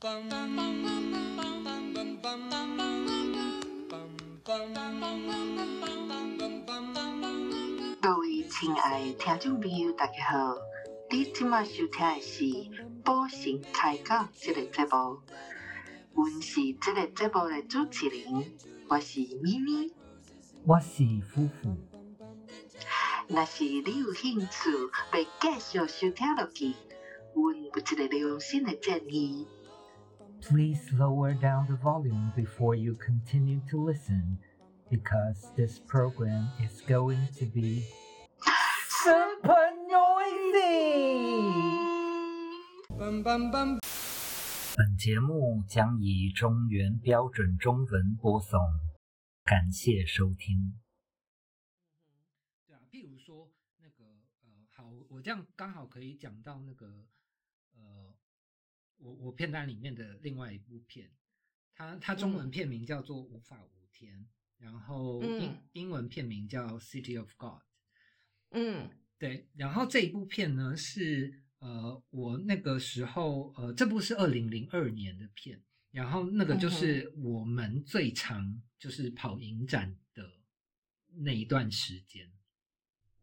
各位亲爱的听众朋友，大家好！你今麦收听的是《宝神开讲》这个节目，阮是这个节目的主持人，我是咪咪。我是夫妇。若是你有兴趣要继续收听落去，阮有一个良心的建议。Please lower down the volume before you continue to listen, because this program is going to be super noisy. 本节目将以中原标准中文播送，感谢收听。对啊，譬如说那个呃，好，我这样刚好可以讲到那个呃， 我我片单里面的另外一部片，它它中文片名叫做《无法无天》，然后英、嗯。英文片名叫《City of God》。嗯。对，然后这一部片呢是呃，我那个时候呃，这部是二零零二年的片，然后那个就是我们最长就是跑影展的那一段时间。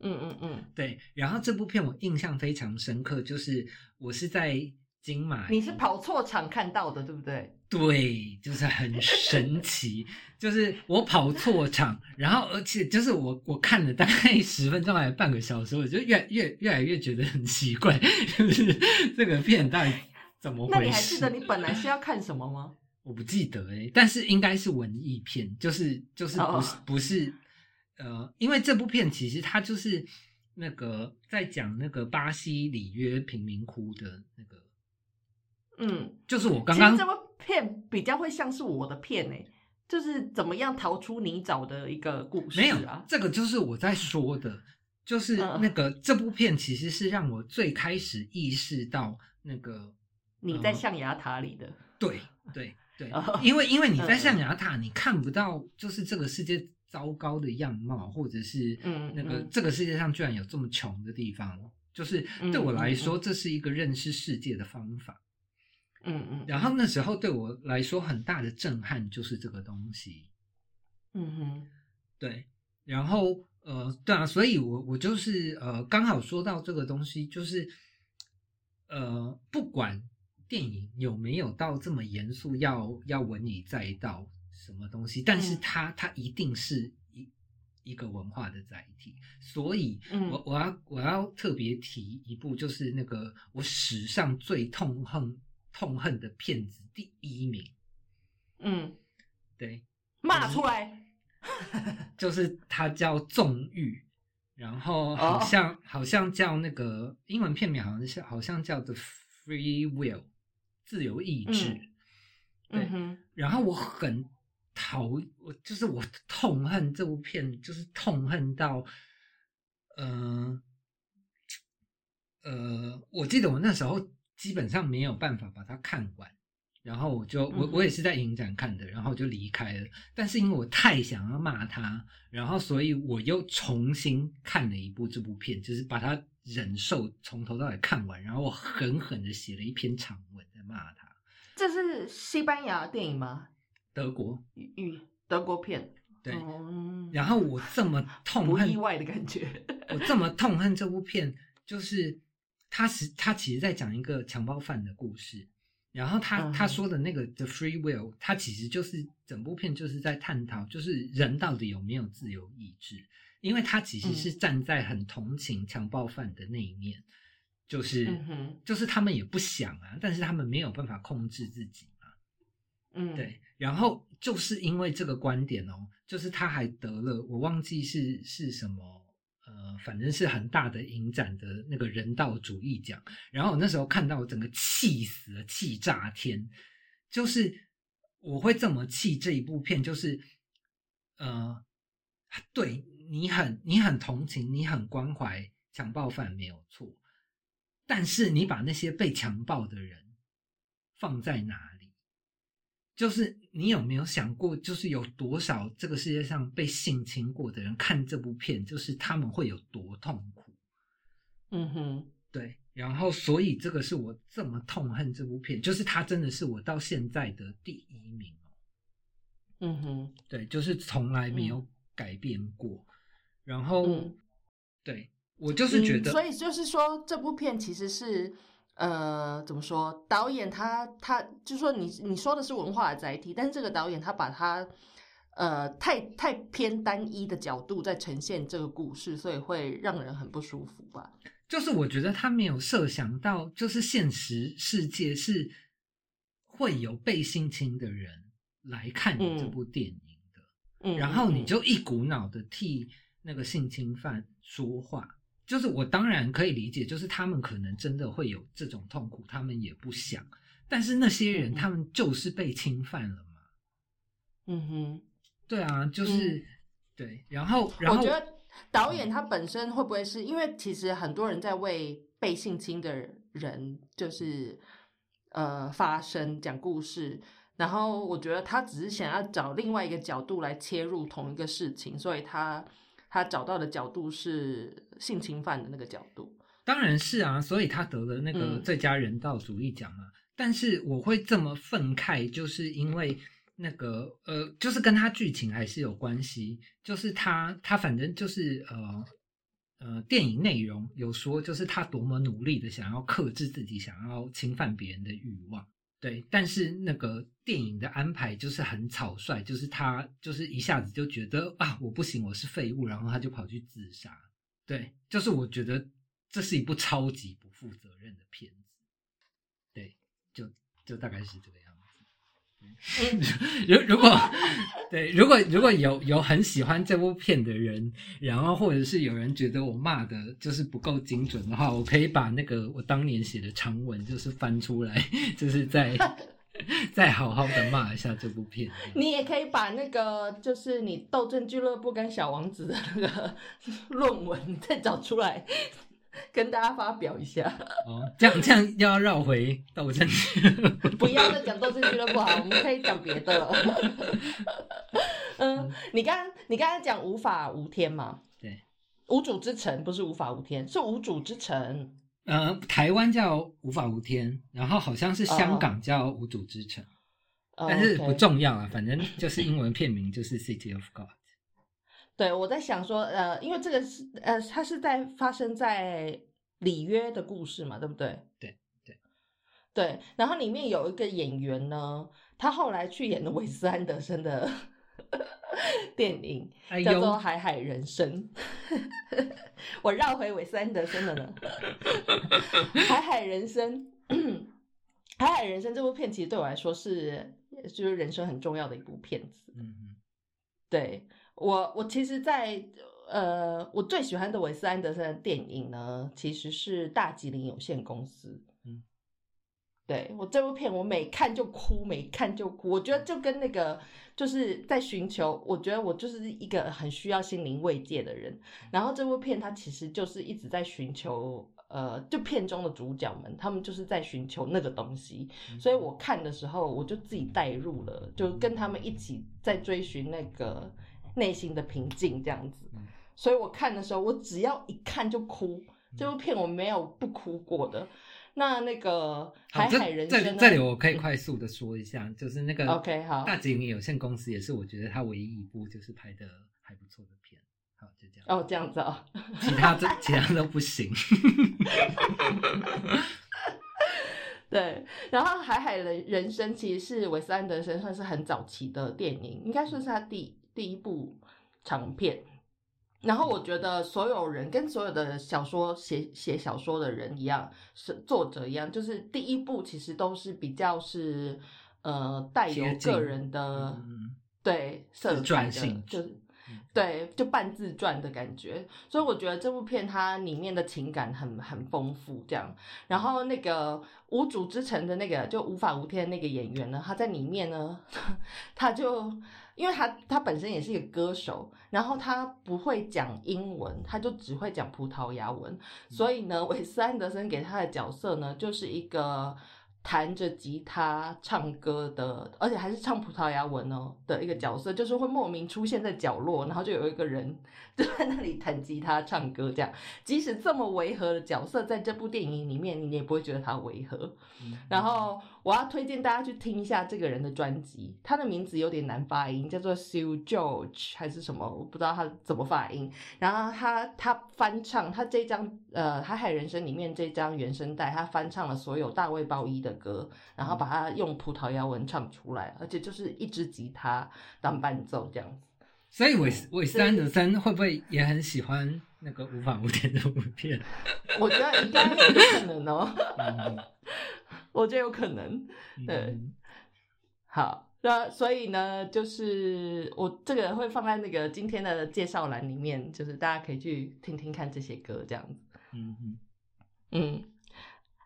嗯嗯嗯，对，然后这部片我印象非常深刻，就是我是在金马，你是跑错场看到的，对不对？对，就是很神奇，就是我跑错场，然后而且就是我我看了大概十分钟还是半个小时，我就越越越来越觉得很奇怪，就是这个片到底怎么回事？那你还记得你本来是要看什么吗？我不记得哎、但是应该是文艺片，就是就是不是、哦不是呃，因为这部片其实它就是那个在讲那个巴西里约贫民窟的那个，嗯，就是我刚刚这部片比较会像是我的片诶、就是怎么样逃出泥沼的一个故事没有啊。这个就是我在说的，就是嗯。那个这部片其实是让我最开始意识到那个你在象牙塔里的，对对对哦，因为因为你在嗯象牙塔，你看不到就是这个世界糟糕的样貌，或者是嗯那个嗯。这个世界上居然有这么穷的地方，就是对我来说，这是一个认识世界的方法。嗯嗯，然后那时候对我来说很大的震撼就是这个东西，嗯哼，对，然后呃，对啊，所以我我就是呃，刚好说到这个东西，就是呃，不管电影有没有到这么严肃，要要文以载道什么东西，但是嗯。它它一定是一一个文化的载体，所以嗯。我我要我要特别提一部，就是那个我史上最痛恨痛恨的骗子第一名，嗯，对，骂出来，就是他叫纵欲，然后哦。好像、好像叫那个英文片名好像是好像叫 The Free Will 自由意志，嗯对嗯哼，然后我很讨我就是我痛恨这部片，就是痛恨到，呃呃，我记得我那时候基本上没有办法把它看完，然后我就我我也是在影展看的，然后我就离开了。但是因为我太想要骂他，然后所以我又重新看了一部这部片，就是把它忍受从头到尾看完，然后我狠狠的写了一篇长文在骂他。这是西班牙电影吗？德国与与德国片，对，嗯然后我这么痛恨不意，外的感觉，我这么痛恨这部片，就是他是他其实在讲一个强暴犯的故事，然后他、嗯他说的那个 the free will，他其实就是整部片就是在探讨，就是人到底有没有自由意志，因为他其实是嗯。站在很同情强暴犯的那一面，就是、嗯，就是他们也不想啊，但是他们没有办法控制自己嘛。嗯，对，然后就是因为这个观点哦，就是他还得了，我忘记是是什么，反正是很大的影展的那个人道主义奖。然后我那时候看到，我整个气死了，气炸天。就是我会这么气这一部片，就是呃，对你很你很同情，你很关怀强暴犯没有错，但是你把那些被强暴的人放在哪？就是你有没有想过，就是有多少这个世界上被性侵过的人看这部片，就是他们会有多痛苦？嗯哼，对，然后所以这个是我这么痛恨这部片，就是它真的是我到现在的第一名哦。嗯哼，对，就是从来没有改变过。然后，嗯对我就是觉得，嗯所以就是说，这部片其实是呃，怎么说？导演他他就说你你说的是文化的载体，但是这个导演他把他呃太太偏单一的角度在呈现这个故事，所以会让人很不舒服吧？就是我觉得他没有设想到，就是现实世界是会有被性侵的人来看你这部电影的，嗯，然后你嗯就一股脑的替那个性侵犯说话。就是我当然可以理解，就是他们可能真的会有这种痛苦，他们也不想。但是那些人，他们就是被侵犯了嘛？嗯哼。对啊，就是、对。然后，然后我觉得导演他本身会不会是因为其实很多人在为被性侵的人就是呃发声讲故事，然后我觉得他只是想要找另外一个角度来切入同一个事情，所以他他找到的角度是性侵犯的那个角度。当然是啊，所以他得了那个嗯最佳人道主义奖嘛。但是我会这么愤慨，就是因为那个呃，就是跟他剧情还是有关系。就是他他反正就是呃呃，电影内容有说，就是他多么努力的想要克制自己想要侵犯别人的欲望。对，但是那个电影的安排就是很草率，就是他就是一下子就觉得啊，我不行，我是废物，然后他就跑去自杀。对，就是我觉得这是一部超级不负责任的片子。对，就就大概是这个样。如 如果 对，如果如果有有很喜欢这部片的人，然后或者是有人觉得我骂的就是不够精准的话，我可以把那个我当年写的长文就是翻出来，就是再再好好的骂一下这部片。你也可以把那个就是你斗争俱乐部跟小王子的那个论文再找出来，跟大家发表一下。哦，这样这样又要绕回斗争俱乐部不要再讲斗争俱乐部好，我们可以讲别的了。嗯，你刚刚你刚刚讲无法无天嘛？对，无主之城不是无法无天，是无主之城。呃，台湾叫无法无天，然后好像是香港叫无主之城，呃但是不重要啊，反正就是英文片名就是 City of God。对，我在想说，呃，因为这个是呃，它是在发生在里约的故事嘛，对不对？对对对，然后里面有一个演员呢，他后来去演了韦斯安德森的 电影，哎叫做《，海海人生》。我绕回韦斯安德森的呢，《海海人生》。《海海人生》这部片其实对我来说是就是人生很重要的一部片子。嗯嗯对我，我其实在，呃，我最喜欢的韦斯安德森的电影呢，其实是《大吉林有限公司》。嗯，对我这部片，我每看就哭，每看就哭。我觉得就跟那个就是在寻求，我觉得我就是一个很需要心灵慰藉的人。然后这部片它其实就是一直在寻求。呃，就片中的主角们，他们就是在寻求那个东西，所以我看的时候，我就自己带入了，就跟他们一起在追寻那个内心的平静，这样子嗯。所以我看的时候，我只要一看就哭。这部片我没有不哭过的。那那个《，海海人生呢》这里这里我可以快速的说一下，就是那个 OK，好大吉林有限公司也是我觉得他唯一一部就是拍的还不错的片。好，就这样。哦，这样子哦。其他这其他都不行。对，然后《海海人人生》其实是韦斯安德森算是很早期的电影，应该算是他第第一部长片。然后我觉得所有人跟所有的小说写写小说的人一样，是作者一样，就是第一部其实都是比较是呃带有个人的嗯对色自彩的传性，就对，就半自传的感觉，所以我觉得这部片它里面的情感很很丰富，这样。然后那个无主之城的那个就无法无天的那个演员呢，他在里面呢，他就因为他他本身也是一个歌手，然后他不会讲英文，他就只会讲葡萄牙文，所以呢，韦斯安德森给他的角色呢，就是一个弹着吉他唱歌的，而且还是唱葡萄牙文哦的一个角色，就是会莫名出现在角落，然后就有一个人就在那里弹吉他唱歌，这样。即使这么违和的角色，在这部电影里面，你也不会觉得他违和。然后我要推荐大家去听一下这个人的专辑，他的名字有点难发音，叫做 Sue George 还是什么，我不知道他怎么发音。然后他他翻唱他这张呃《海海人生》里面这张原声带，他翻唱了所有大卫鲍伊的歌，然后把它用葡萄牙文唱出来，而且就是一支吉他当伴奏这样子。所以韦斯韦斯安德森会不会也很喜欢那个无法无天的舞片？我觉得应该有可能哦，嗯我觉得有可能。对嗯好，那所以呢，就是我这个会放在那个今天的介绍栏里面，就是大家可以去听听看这些歌，这样子。嗯嗯嗯，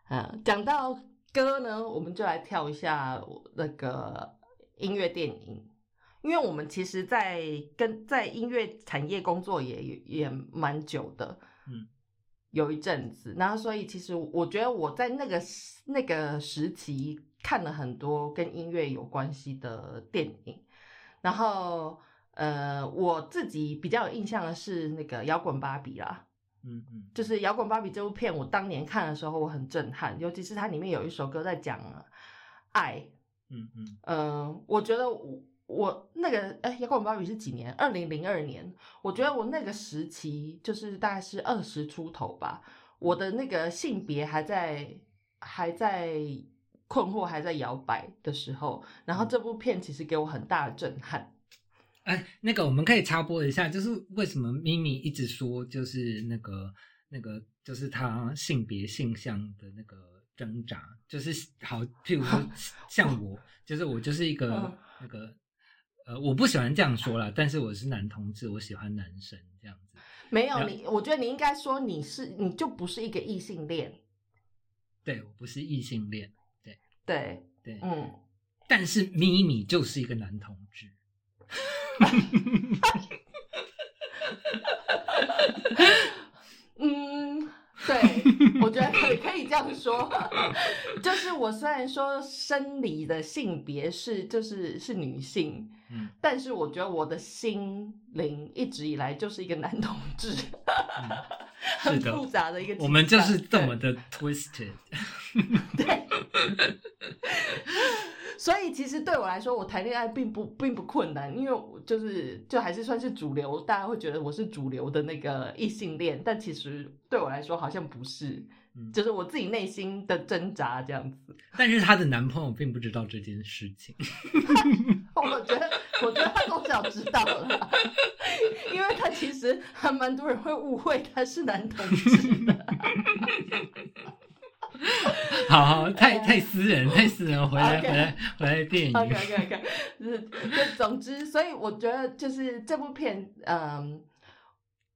啊，讲到歌呢，我们就来跳一下那个音乐电影，因为我们其实在跟在音乐产业工作也也蛮久的，嗯，有一阵子，然后所以其实我觉得我在那个时那个时期看了很多跟音乐有关系的电影，然后呃，我自己比较有印象的是那个摇滚芭比啦。嗯嗯就是《摇滚芭比》这部片，我当年看的时候我很震撼，尤其是它里面有一首歌在讲爱。嗯嗯呃、我觉得我我那个哎，《摇滚芭比》是几年？二零零二年。我觉得我那个时期就是大概是二十出头吧，我的那个性别还在还在困惑，还在摇摆的时候，然后这部片其实给我很大的震撼。哎，那个我们可以插播一下，就是为什么咪咪一直说就是那个那个就是他性别性向的那个挣扎，就是好，譬如说 像我，就是我就是一个嗯那个呃，我不喜欢这样说啦，但是我是男同志，我喜欢男生这样子。没有你，我觉得你应该说你是你就不是一个异性恋，对我不是异性恋，对，对对，嗯。但是咪咪就是一个男同志。嗯，对，我觉得可以可以这样说，就是我虽然说生理的性别是就是是女性，嗯但是我觉得我的心灵一直以来就是一个男同志，嗯，很复杂的一个我们就是这么的 twisted。对。所以其实对我来说，我谈恋爱并不并不困难，因为我就是就还是算是主流，大家会觉得我是主流的那个异性恋，但其实对我来说好像不是，嗯就是我自己内心的挣扎这样子。但是她的男朋友并不知道这件事情。我觉得，我觉得他多少知道了，因为他其实还蛮多人会误会他是男同志的。好好，太太私人，太私人，回来回来回来电影。OK OK OK，就是就总之，所以我觉得就是这部片，嗯，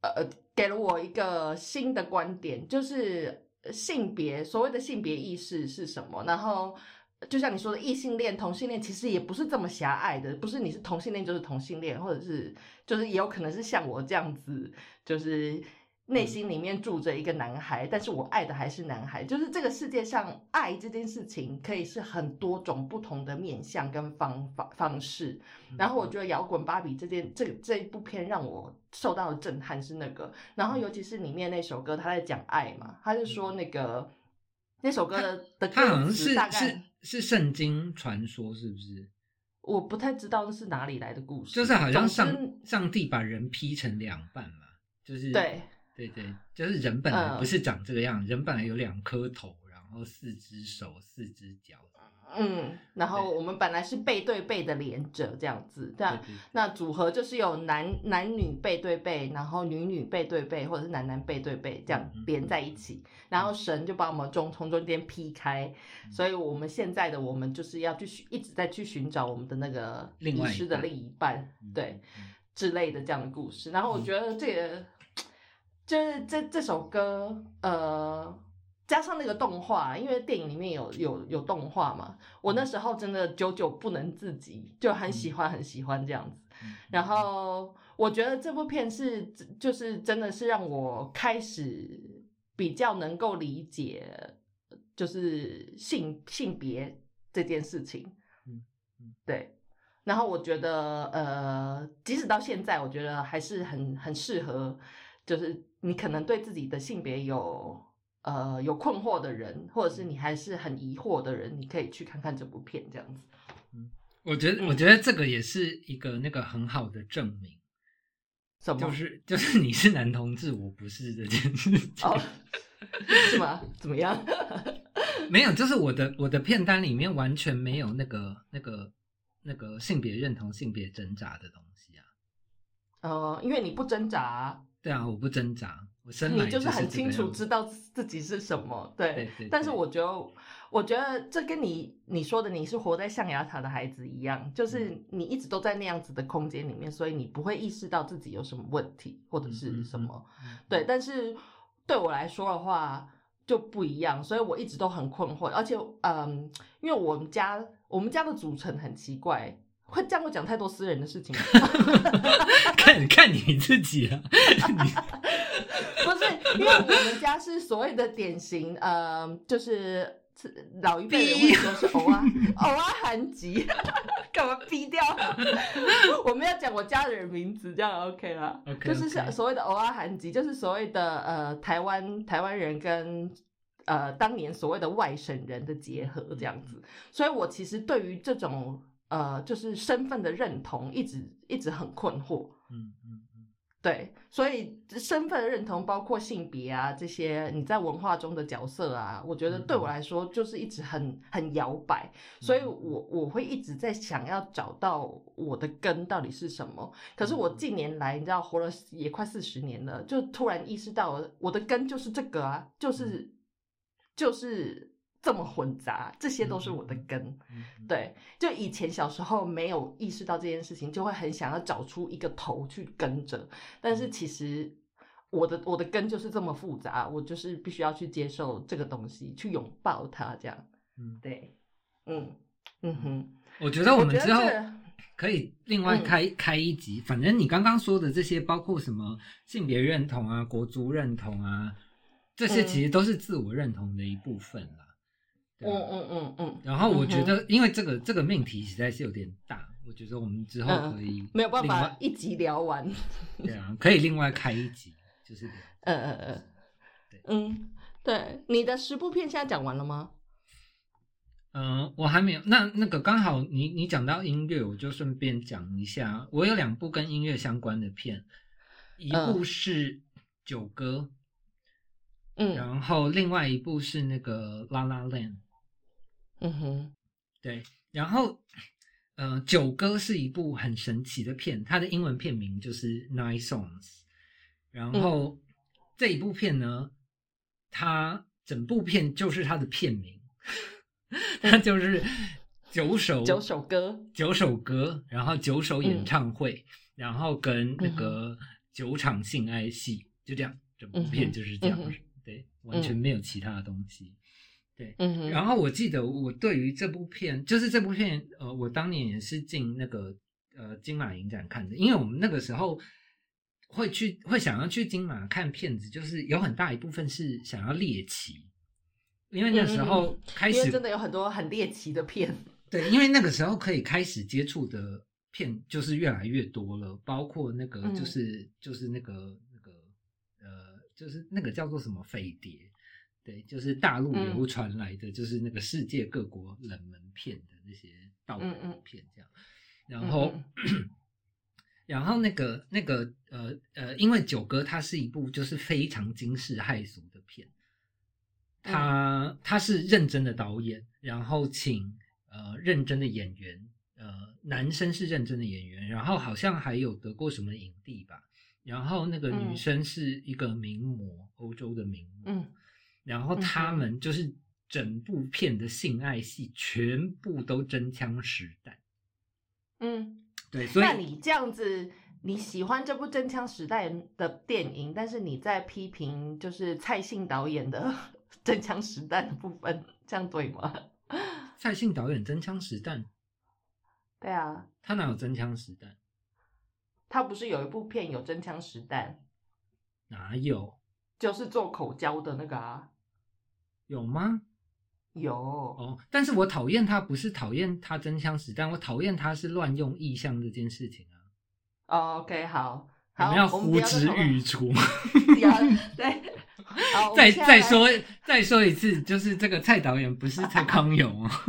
呃，给了我一个新的观点，就是性别所谓的性别意识是什么。然后，就像你说的，异性恋、同性恋其实也不是这么狭隘的，不是你是同性恋就是同性恋，或者是就是也有可能是像我这样子，就是。内心里面住着一个男孩，但是我爱的还是男孩。就是这个世界上爱这件事情，可以是很多种不同的面向跟方法方式。然后我觉得摇滚芭比这件这这一部片让我受到的震撼是那个，然后尤其是里面那首歌，他在讲爱嘛，他就说那个那首歌的的他好歌像是词大概是是圣经传说，是不是？我不太知道那是哪里来的故事，就是好像上上帝把人劈成两半嘛，就是对对对，就是人本来嗯。不是长这个样，人本来有两颗头，然后四只手、四只脚。嗯，然后我们本来是背对背的连着这样子，这样那组合就是有男男女背对背，然后女女背对背，或者是男男背对背这样连在一起，然后神就把我们中从中间劈开，嗯。所以我们现在的我们就是要去寻一直在去寻找我们的那个遗失的另一半，嗯对嗯。之类的这样的故事。然后我嗯。觉得这个就是这这首歌，呃。加上那个动画，因为电影里面有有有动画嘛，我那时候真的久久不能自己，就很喜欢很喜欢这样子。嗯然后我觉得这部片是就是真的是让我开始比较能够理解就是性性别这件事情。嗯嗯对。然后我觉得，呃，即使到现在，我觉得还是很很适合，就是你可能对自己的性别有呃有困惑的人，或者是你还是很疑惑的人，你可以去看看这部片，这样子。我觉得，我觉得这个也是一个那个很好的证明，什么？就是 就是你是男同志，我不是这件事情。哦，是吗？怎么样？没有，就是我的我的片单里面完全没有那个那个那个性别认同、性别挣扎的东西啊。呃，因为你不挣扎，对啊，我不挣扎，我生来你就是很清楚知道自己是什么。对，对对但是我觉得，我觉得这跟你你说的你是活在象牙塔的孩子一样，就是嗯你一直都在那样子的空间里面，所以你不会意识到自己有什么问题或者是什么。嗯？嗯嗯对，但是对我来说的话就不一样，所以我一直都很困惑，而且嗯，因为我们家我们家的组成很奇怪。会这样会讲太多私人的事情吗？看看你自己啊，你 不是，因为我们家是所谓的典型，呃，就是是老一辈人会说是偶啊偶啊韩籍，干嘛逼掉？我们要讲我家的人名字，这样 OK 啦。就是所谓的偶啊韩籍，就是所谓的呃台湾台湾人跟。呃，当年所谓的外省人的结合这样子，所以我其实对于这种呃，就是身份的认同，一直一直很困惑。嗯嗯嗯，对，所以身份的认同包括性别啊这些你在文化中的角色啊，我觉得对我来说就是一直很很摇摆，所以我我会一直在想要找到我的根到底是什么。可是我近年来你知道活了也快四十年了，就突然意识到我的根就是这个啊，就是就是这么混杂，这些都是我的根。嗯嗯，对，就以前小时候没有意识到这件事情，就会很想要找出一个头去跟着，但是其实我的我的根就是这么复杂，我就是必须要去接受这个东西，去拥抱它，这样。嗯对，嗯嗯哼，我觉得我们之后可以另外嗯开、开一集，反正你刚刚说的这些，包括什么性别认同啊、国族认同啊，这些嗯其实都是自我认同的一部分啦。嗯嗯嗯嗯，然后我觉得，因为这个这个命题实在是有点大，我觉得我们之后嗯可以没有办法一集聊完。对啊，可以另外开一集，就是聊嗯嗯嗯对，嗯，对，你的十部片现在讲完了吗？嗯，我还没有。那那个刚好你你讲到音乐，我就顺便讲一下，我有两部跟音乐相关的片，一嗯部是《九歌》，嗯然后另外一部是那个《La La Land》。嗯哼，对，然后呃，《九歌》是一部很神奇的片，它的英文片名就是《Nine Songs》。然后、这一部片呢，它整部片就是它的片名，它就是九首九首歌，九首歌，然后九首演唱会，然后跟那嗯个九场性爱戏，就这样，整部片就是这样，嗯对，完全没有其他的东西。嗯哼，然后我记得我对于这部片，就是这部片，呃，我当年也是进那个呃金马影展看的，因为我们那个时候会去会想要去金马看片子，就是有很大一部分是想要猎奇，因为那时候开始、嗯真的有很多很猎奇的片，对，因为那个时候可以开始接触的片就是越来越多了，包括那个嗯。就是、就是那个那个呃，就是那个叫做什么飞碟，对，就是大陆嗯。流传来的，就是那个世界各国冷门片的那些盗版片这样，然后。然后那个那个呃呃，因为九哥它是一部就是非常惊世骇俗的片，他他是认真的导演，然后请呃认真的演员，呃男生是认真的演员，然后好像还有得过什么影帝吧，然后那个女嗯。生是一个名模，欧洲的名模，嗯然后他们就是整部片的性爱戏全部都真枪实弹，嗯，对，所以那你这样子。你喜欢这部《真枪实弹》的电影，但是你在批评就是蔡信导演的 《真枪实弹》的部分，这样对吗？蔡信导演真枪实弹，对啊，他哪有真枪实弹？他不是有一部片有真枪实弹，哪有？就是做口交的那个啊。有吗？有哦，但是我讨厌他不是讨厌他真枪实弹，我讨厌他是乱用意象这件事情啊。哦，OK，好，好，我们要呼之欲出。对，再再说再说一次，就是这个蔡导演不是蔡康永哦。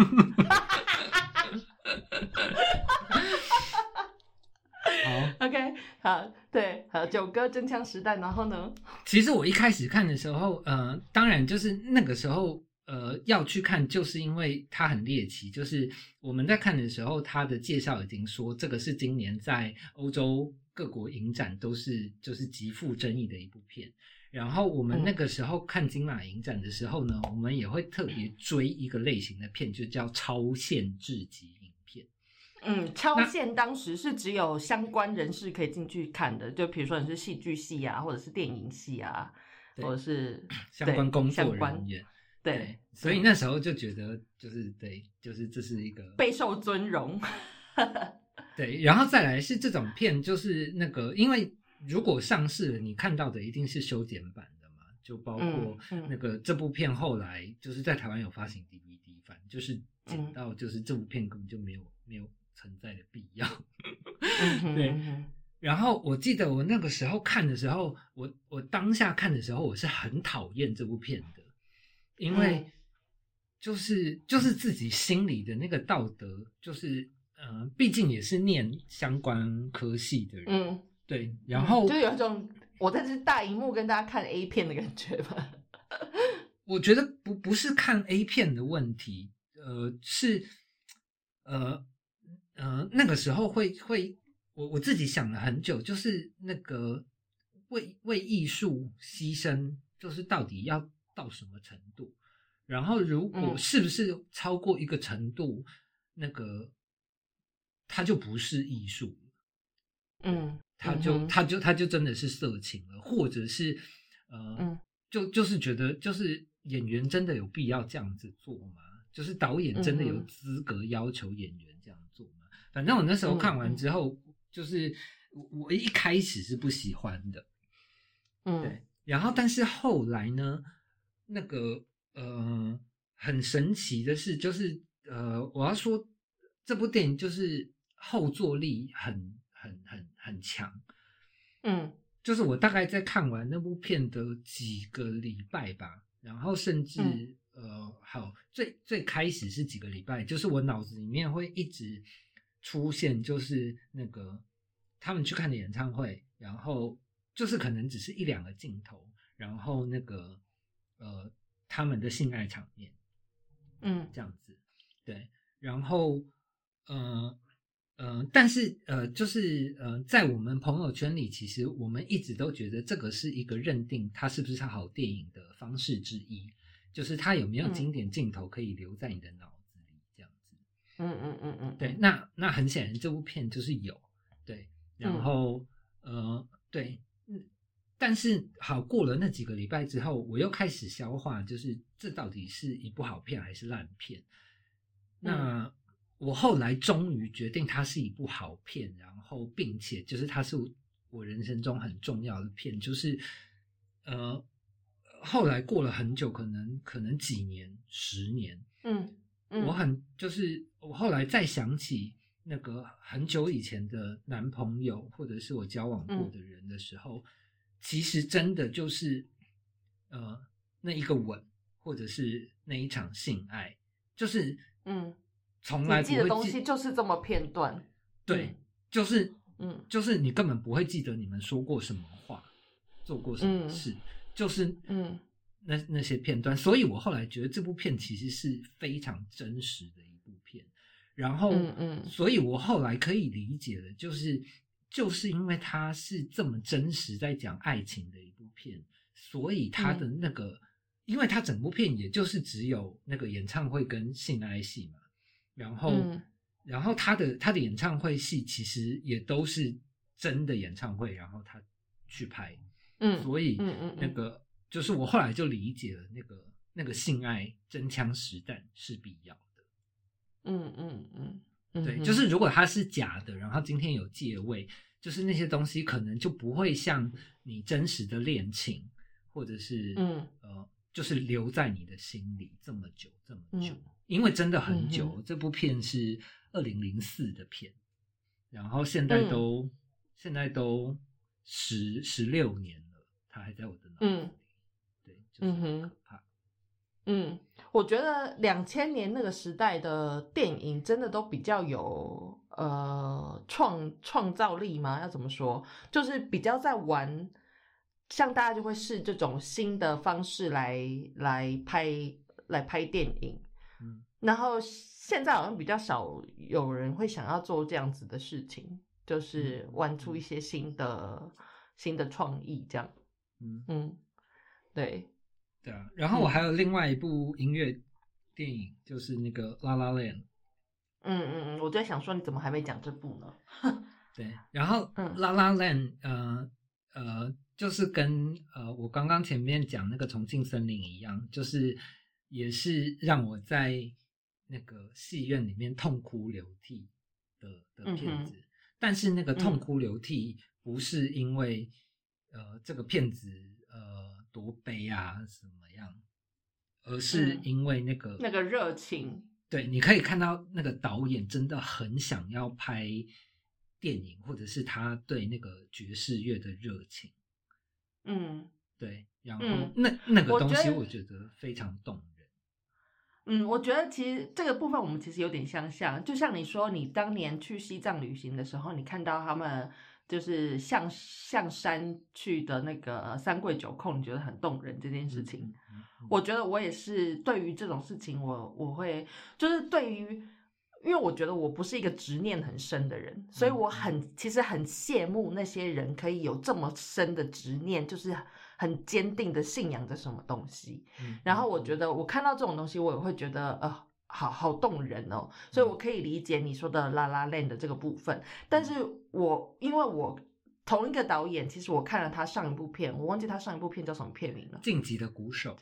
好，OK，好，对，好，九哥真枪实弹，然后呢？其实我一开始看的时候，呃，当然就是那个时候，呃，要去看，就是因为它很猎奇。就是我们在看的时候，它的介绍已经说，这个是今年在欧洲各国影展都是就是极富争议的一部片。然后我们嗯那个时候看金马影展的时候呢，我们也会特别追一个类型的片，就叫超限制级影片。嗯，超那限当时是只有相关人士可以进去看的，就比如说你是戏剧系啊，或者是电影系啊，或者是相关工作人员，对，所以那时候就觉得，就是对，就是这是一个备受尊荣。对，然后再来是这种片，就是那个，因为如果上市了，你看到的一定是修剪版的嘛，就包括嗯嗯那个这部片后来就是在台湾有发行 DVD 版，就是剪嗯到就是这部片根本就没有没有存在的必要。对然后我记得我那个时候看的时候，我我当下看的时候，我是很讨厌这部片的，因为嗯就是就是自己心里的那个道德，就是呃，毕竟也是念相关科系的人，嗯，对，然后就有一种我在这大荧幕跟大家看 A 片的感觉吧。我觉得不不是看 A 片的问题，呃，是呃呃那个时候会会我我自己想了很久，就是那个为为艺术牺牲，就是到底要到什么程度？然后如果嗯是不是超过一个程度，那个它就不是艺术。嗯，他就、他就他就真的是色情了，或者是呃，嗯就就是觉得就是演员真的有必要这样子做吗？就是导演真的有资格要求演员这样？反正我那时候看完之后，就是我我一开始是不喜欢的，嗯。对，然后但是后来呢，那个呃，很神奇的是，就是呃，我要说这部电影就是后坐力很很很很强。嗯。就是我大概在看完那部片的几个礼拜吧，然后甚至、嗯。呃，好，最最开始是几个礼拜，就是我脑子里面会一直出现，就是那个他们去看的演唱会，然后就是可能只是一两个镜头，然后那个呃他们的性爱场面，嗯这样子，对，然后呃呃，但是呃，就是呃，在我们朋友圈里，其实我们一直都觉得这个是一个认定它是不是好电影的方式之一，就是它有没有嗯经典镜头可以留在你的脑。嗯嗯嗯嗯，对，那那很显然这部片就是有，对，然嗯。后、呃，对，嗯，但是好过了那几个礼拜之后，我又开始消化，就是这到底是一部好片还是烂片？那我后来终于决定它是一部好片，然后并且就是它是我人生中很重要的片，就是呃，后来过了很久，可能可能几年、十年，嗯嗯，我很就是我后来再想起那个很久以前的男朋友，或者是我交往嗯。过的人的时候，其实真的就是呃那一个吻，或者是那一场性爱，就是嗯，从来不会你记的东西就是这么片段，对，就是嗯。就是你根本不会记得你们说过什么话，做过什么嗯。事，就是嗯那那些片段，所以我后来觉得这部片其实是非常真实的一部片。然后，嗯嗯。所以我后来可以理解了，就是就是因为它是这么真实在讲爱情的一部片，所以它的那个，因为它整部片也就是只有那个演唱会跟性爱戏嘛，然后，嗯。然后他的他的演唱会戏其实也都是真的演唱会，然后他去拍，嗯，所以嗯嗯嗯。那个就是我后来就理解了，那个那个性爱真枪实弹是必要的。嗯嗯嗯嗯，对，嗯就是如果它是假的，然后今天有借位，就是那些东西可能就不会像你真实的恋情，或者是嗯呃就是留在你的心里这么久这么久，嗯因为真的很久。嗯这部片是二零零四的片，然后现在都、嗯现在都十十六年了，它还在我的脑子里。嗯对，就是很嗯哼可怕。嗯，我觉得两千年那个时代的电影真的都比较有呃创创造力吗？要怎么说？就是比较在玩，像大家就会试这种新的方式来来拍来拍电影，嗯，然后现在好像比较少有人会想要做这样子的事情，就是嗯玩出一些新的新的创意，这样，嗯，嗯，对，对啊。然后我嗯还有另外一部音乐电影，就是那个《La La Land》。嗯嗯嗯，我在想说，你怎么还没讲这部呢？对，然后嗯《La La Land》呃呃，就是跟呃我刚刚前面讲那个《重庆森林》一样，就是也是让我在那个戏院里面痛哭流涕的的片子。但是那个痛嗯哭流涕不是因为、呃这个片子呃多悲啊什么样，而是嗯因为那个、那个热情，对，你可以看到那个导演真的很想要拍电影，或者是他对那个爵士乐的热情。嗯对，然后嗯那那个东西我觉得非常动人。嗯，我觉得其实这个部分我们其实有点相像，就像你说，你当年去西藏旅行的时候，你看到他们就是向向山去的那个三跪九叩，你觉得很动人这件事情。嗯，嗯嗯我觉得我也是对于这种事情我，我会就是对于，因为我觉得我不是一个执念很深的人，所以我很其实很羡慕那些人可以有这么深的执念，就是很坚定的信仰着什么东西。嗯然后我嗯觉得我看到这种东西，我也会觉得呃。好好动人哦，所以我可以理解你说的拉拉 land 的这个部分，但是我因为我同一个导演，其实我看了他上一部片，我忘记他上一部片叫什么片名了，《晋级的鼓手。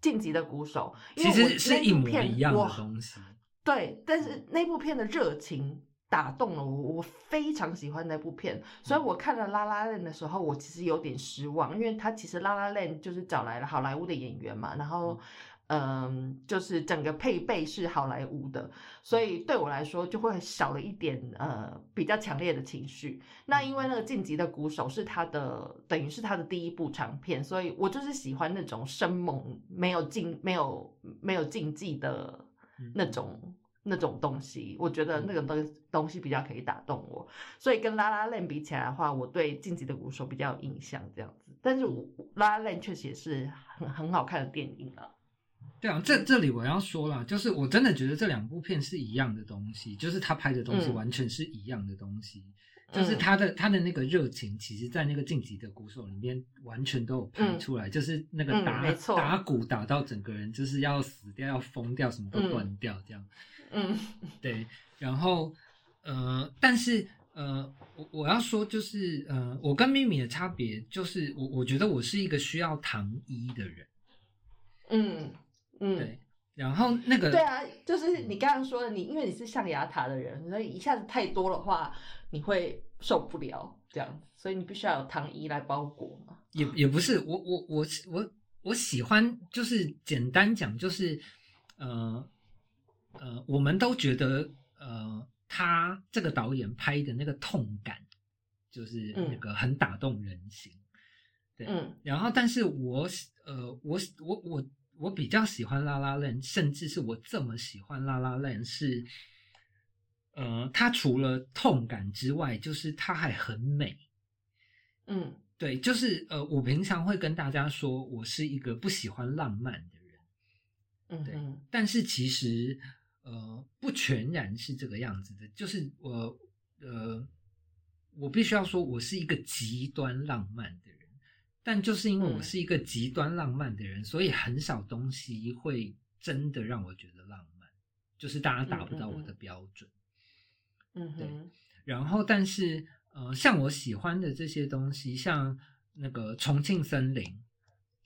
晋级的鼓手》，因其实是一模一样的东西。对，但是那部片的热情打动了我，我非常喜欢那部片，所以我看了《拉拉链》的时候，我其实有点失望，因为他其实《拉拉链》就是找来了好莱坞的演员嘛，然后。嗯，就是整个配备是好莱坞的，所以对我来说就会少了一点呃比较强烈的情绪。那因为。那个晋级的鼓手是他的，等于是他的第一部长片，所以我就是喜欢那种生猛、没有禁、没有没有禁忌的嗯那种那种东西，我觉得那个东东西比较可以打动我，所以跟拉拉链比起来的话，我对晋级的鼓手比较有印象这样子。但是我拉拉链确实也是很很好看的电影啊。对啊，这这里我要说了，就是我真的觉得这两部片是一样的东西，就是他拍的东西嗯。完全是一样的东西，嗯就是他的他的那个热情，其实在那个晋级的鼓手里面完全都有拍嗯。出来，就是那个嗯打、打鼓打到整个人就是要死掉、要疯掉，什么都嗯。断掉这样。嗯。对，然后呃，但是呃，我我要说就是呃，我跟咪咪的差别就是我我觉得我是一个需要糖衣的人，嗯嗯，对，然后那个对啊，就是你刚刚说的，你因为你是象牙塔的人，所以一下子太多的话，你会受不了这样子，所以你必须要有糖衣来包裹嘛。也也不是，我我我我我喜欢，就是简单讲，就是呃呃，我们都觉得呃，他这个导演拍的那个痛感，就是那嗯个很打动人心。对，嗯然后但是我呃，我我我我比较喜欢拉拉链，甚至是我这么喜欢拉拉链是。呃，它除了痛感之外，就是它还很美，嗯对，就是呃，我平常会跟大家说，我是一个不喜欢浪漫的人，嗯对但是其实呃，不全然是这个样子的。就是我呃，我必须要说，我是一个极端浪漫的人，但就是因为我嗯。是一个极端浪漫的人，所以很少东西会真的让我觉得浪漫，就是大家达不到我的标准。对嗯哼。然后，但是呃，像我喜欢的这些东西，像那个重庆森林，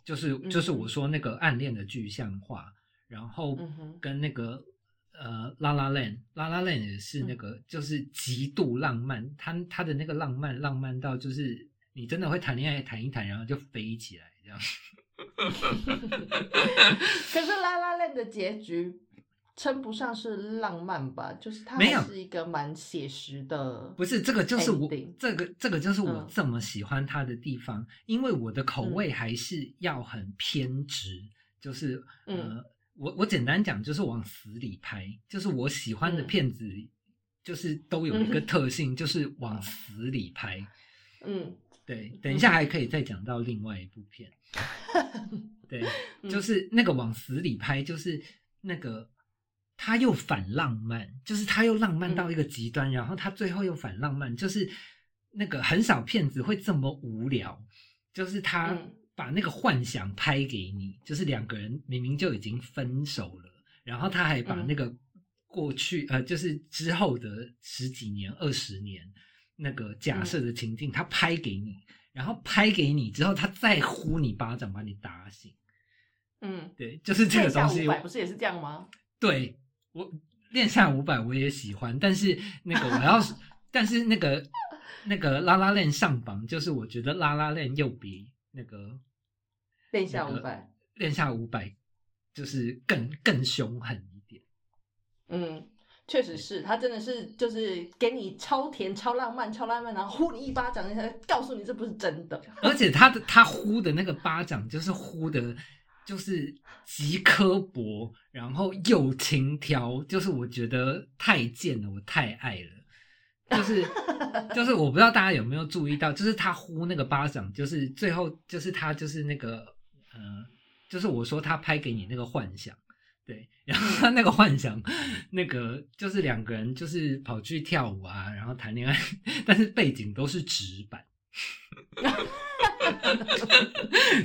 就是就是嗯我说那个暗恋的具象化，然后跟那个呃拉拉链，拉拉链也是那嗯。个就是极度浪漫，他他的那个浪漫浪漫到就是你真的会谈恋爱谈一谈，然后就飞起来这样。可是《拉拉链》的结局称不上是浪漫吧？就是它没有。是一个蛮写实的，不是这个，就是我这个这个就是我嗯。这么喜欢它的地方，因为我的口味还是要很偏执，就是嗯。呃，我我简单讲就是往死里拍，就是我喜欢的嗯。片子，就是都有一个特性，就是往死里拍。嗯对，等一下还可以再讲到另外一部片。对，嗯就是那个往死里拍，就是那个他又反浪漫，就是他又浪漫到一个极端，然后他最后又反浪漫，就是那个很少片子会这么无聊，就是他嗯。把那个幻想拍给你，就是两个人明明就已经分手了，然后他还把嗯。那个过去、呃，就是之后的十几年、二十年那个假设的情境，他拍给你。然后拍给你之后，他再呼你巴掌，把你打醒。嗯，对，就是这个东西不是也是这样吗？对我练下五百我也喜欢，但是那个我要，但是那个那个拉拉链上榜，就是我觉得拉拉链又比那个练下那个五百，练下五百就是更更凶狠一点。嗯，确实是他真的是就是给你超甜、超浪漫、超浪漫，然后呼你一巴掌，告诉你这不是真的。而且他的他呼的那个巴掌，就是呼的，就是极刻薄，然后又轻佻，就是我觉得太贱了，我太爱了。就是就是我不知道大家有没有注意到，就是他呼那个巴掌，就是最后就是他就是那个呃，就是我说他拍给你那个幻想，对，然后他那个幻想，那个就是两个人就是跑去跳舞啊，然后谈恋爱，但是背景都是纸板。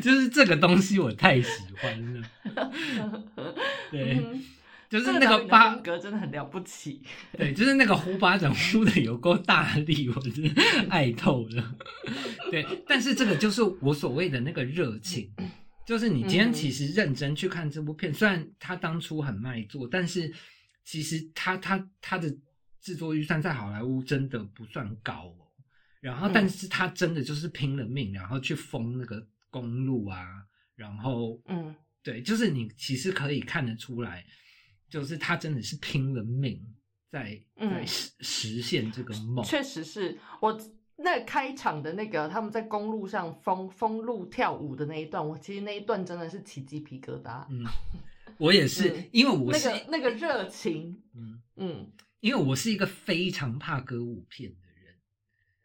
就是这个东西我太喜欢了，对，嗯就是那个巴风，格真的很了不起。对，就是那个呼巴掌呼的有够大力，我真的爱透了。对，但是这个就是我所谓的那个热情，就是你今天嗯其实认真去看这部片，虽然他当初很卖座，但是其实他他他的制作预算在好莱坞真的不算高哦。然后，嗯但是他真的就是拼了命，然后去封那个公路啊，然后嗯对，就是你其实可以看得出来，就是他真的是拼了命在在嗯实实现这个梦。确实是我那开场的那个他们在公路上封封路跳舞的那一段，我其实那一段真的是起鸡皮疙瘩。嗯，我也是，嗯因为我是、那个那个热情，嗯，嗯因为我是一个非常怕歌舞片的人。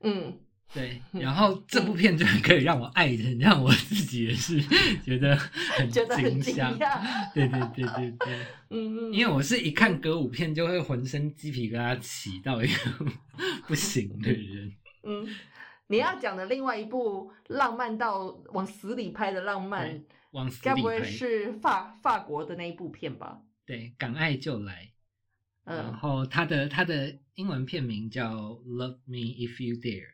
嗯，对，嗯然后这部片就可以让我爱人，让，我自己也是 觉得很惊惊吓。讶。对对对对对，嗯，因为我是一看歌舞片就会浑身鸡皮疙瘩起到一个不行的人。嗯，你要讲的另外一部浪漫到往死里拍的浪漫，往死该不，会是法法国的那一部片吧？对，敢爱就来。然嗯后它的它的英文片名叫《Love Me If You Dare》，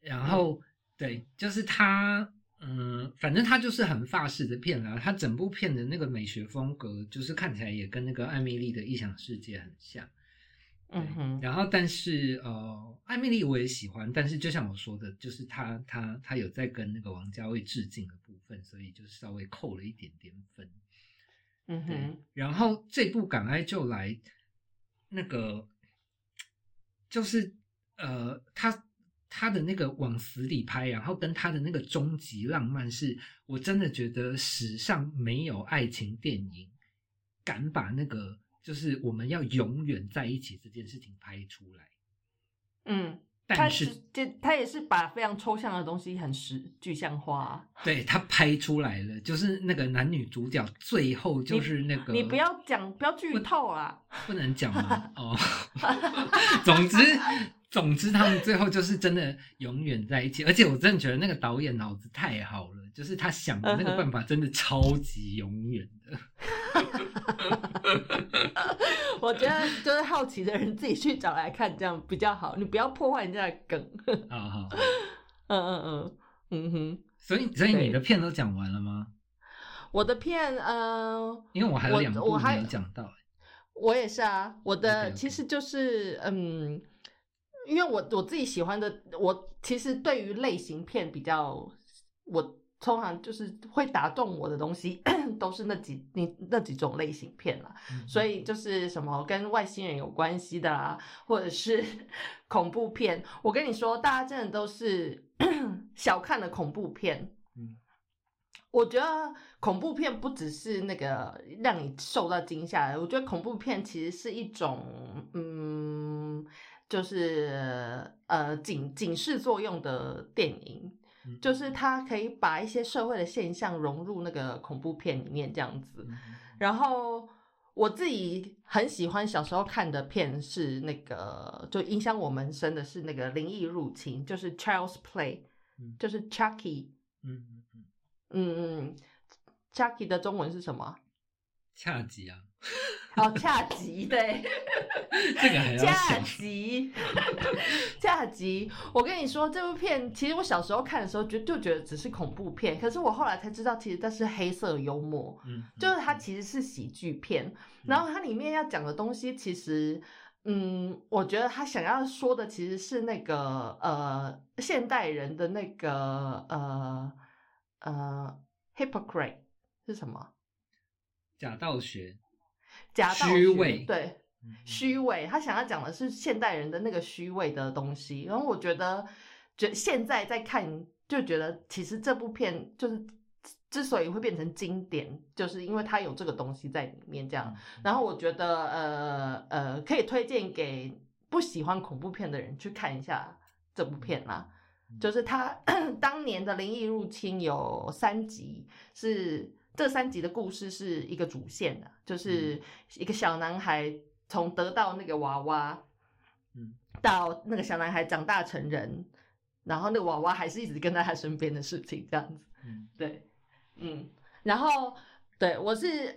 然后、对，就是它，嗯，反正它就是很法式的片啦。它整部片的那个美学风格，就是看起来也跟那个艾米丽的异想世界很像。对嗯哼，然后但是呃，艾米丽我也喜欢，但是就像我说的，就是她她她有在跟那个王家卫致敬的部分，所以就是稍微扣了一点点分。嗯哼，，然后这部《敢爱就来》，那个就是呃，他他的那个往死里拍，然后跟他的那个终极浪漫是，我真的觉得史上没有爱情电影敢把那个就是我们要永远在一起这件事情拍出来。嗯，但是这他也是把非常抽象的东西很实具象化啊。对他拍出来了，就是那个男女主角最后就是那个你不要讲，不要剧透啦。不能讲吗？哦 总之，总之，他们最后就是真的永远在一起，而且我真的觉得那个导演脑子太好了，就是他想的那个办法真的超级永远的。我觉得就是好奇的人自己去找来看，这样比较好。你不要破坏人家的梗。好 好，嗯嗯嗯嗯哼，所以所以对你的片都讲完了吗？我的片，呃，因为我还有我两部没我还有讲到。我也是啊，我的其实就是嗯，因为我我自己喜欢的，我其实对于类型片比较，我通常就是会打动我的东西，都是那几你那几种类型片啦。所以就是什么跟外星人有关系的啦，或者是 恐怖片。我跟你说，大家真的都是 小看了恐怖片。嗯我觉得恐怖片不只是那个让你受到惊吓，我觉得恐怖片其实是一种，嗯，就是呃警警示作用的电影，嗯。就是他可以把一些社会的现象融入那个恐怖片里面这样子。嗯。然后我自己很喜欢小时候看的片是那个，就影响我们深的是那个《灵异入侵》，就是 Child's Play，嗯。就是 Chucky，嗯嗯。嗯，嗯嗯，Chucky 的中文是什么？恰吉啊，哦，恰吉，对，这个恰想。吉，恰吉。我跟你说，这部片其实我小时候看的时候，就就觉得只是恐怖片，可是我后来才知道，其实它是黑色幽默。嗯，就是它其实是喜剧片，然后它里面要讲的东西，其实，嗯，我觉得他想要说的其实是那个呃，现代人的那个呃呃，hypocrite 是什么？假道学，假道虚伪对，嗯虚伪。他想要讲的是现代人的那个虚伪的东西，然后我觉得，觉现在在看就觉得，其实这部片就是之所以会变成经典，就是因为它有这个东西在里面这样。然后我觉得，呃呃，可以推荐给不喜欢恐怖片的人去看一下这部片啦。就是他 当年的《灵异入侵》有三集，是这三集的故事是一个主线的，就是一个小男孩从得到那个娃娃，嗯，到那个小男孩长大成人，然后那个娃娃还是一直跟在他身边的事情，这样子。嗯对，嗯，然后对我是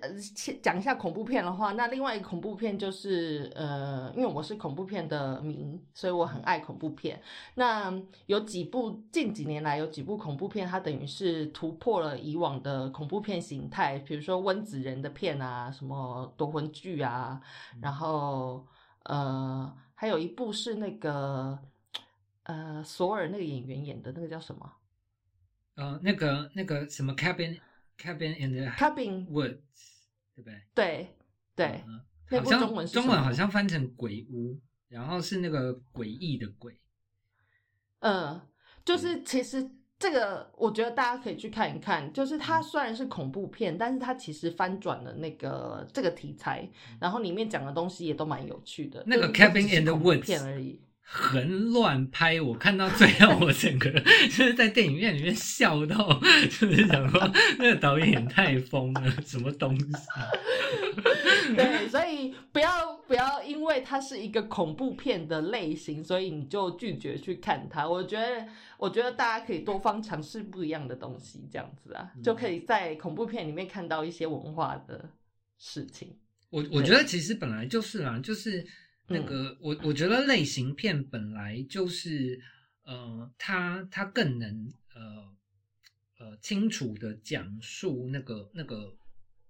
讲一下恐怖片的话，那另外一个恐怖片就是呃，因为我是恐怖片的迷，所以我很爱恐怖片。那有几部近几年来有几部恐怖片，它等于是突破了以往的恐怖片形态，比如说温子仁的片啊，什么夺魂剧啊，然后呃，还有一部是那个呃索尔那个演员演的那个叫什么呃，那个那个什么 cabin cabin in the？Cabin，woods，对不对？对对。好像中文中文好像翻成鬼屋，然后是那个诡异的鬼。嗯，就是其实这个，我觉得大家可以去看一看。就是它虽然是恐怖片，但是它其实翻转了那个这个题材，然后里面讲的东西也都蛮有趣的。那个 Cabin in the Woods 片而已。很乱拍，我看到最后，我整个就是在电影院里面笑到，就是想说那个导演太疯了，什么东西？对，所以不要不要因为它是一个恐怖片的类型，所以你就拒绝去看它。我觉得，我觉得大家可以多方尝试不一样的东西，这样子啊，就可以在恐怖片里面看到一些文化的事情。我我觉得其实本来就是啦，就是那嗯个、我我觉得类型片本来就是呃，它它更能呃呃清楚的讲述那个那个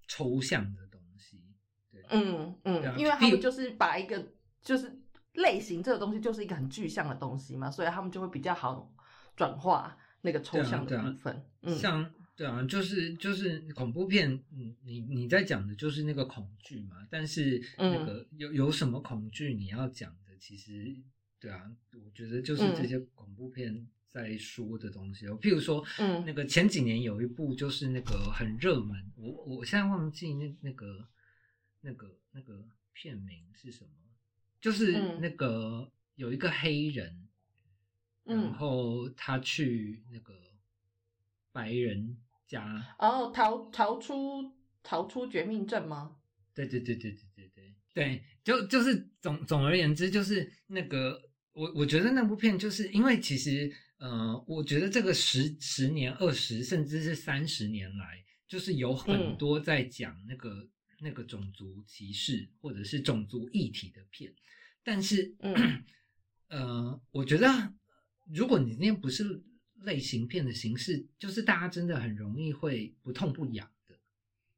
抽象的东西。对，嗯嗯，因为他们就是把一个就是类型这个东西就是一个很具象的东西嘛，所以他们就会比较好转化那个抽象的部分。嗯，像对啊，就是就是恐怖片，嗯，你你在讲的就是那个恐惧嘛，但是嗯。那个有有什么恐惧你要讲的，其实对啊，我觉得就是这嗯。些恐怖片在说的东西哦。譬如说，嗯。那个前几年有一部就是那个很热门，我我现在忘记那那个那个那个片名是什么，就是嗯。那个有一个黑人，然嗯，后他去那个白人家，然后逃逃出逃出绝命镇吗？对对对对对对对。对，就就是总总而言之，就是那个我我觉得那部片就是因为其实呃，我觉得这个十十年、二十甚至是三十年来，就是有很嗯。多在讲那个、那个种族歧视或者是种族议题的片，但是嗯。呃，我觉得如果你今天不是类型片的形式，就是大家真的很容易会不痛不痒的。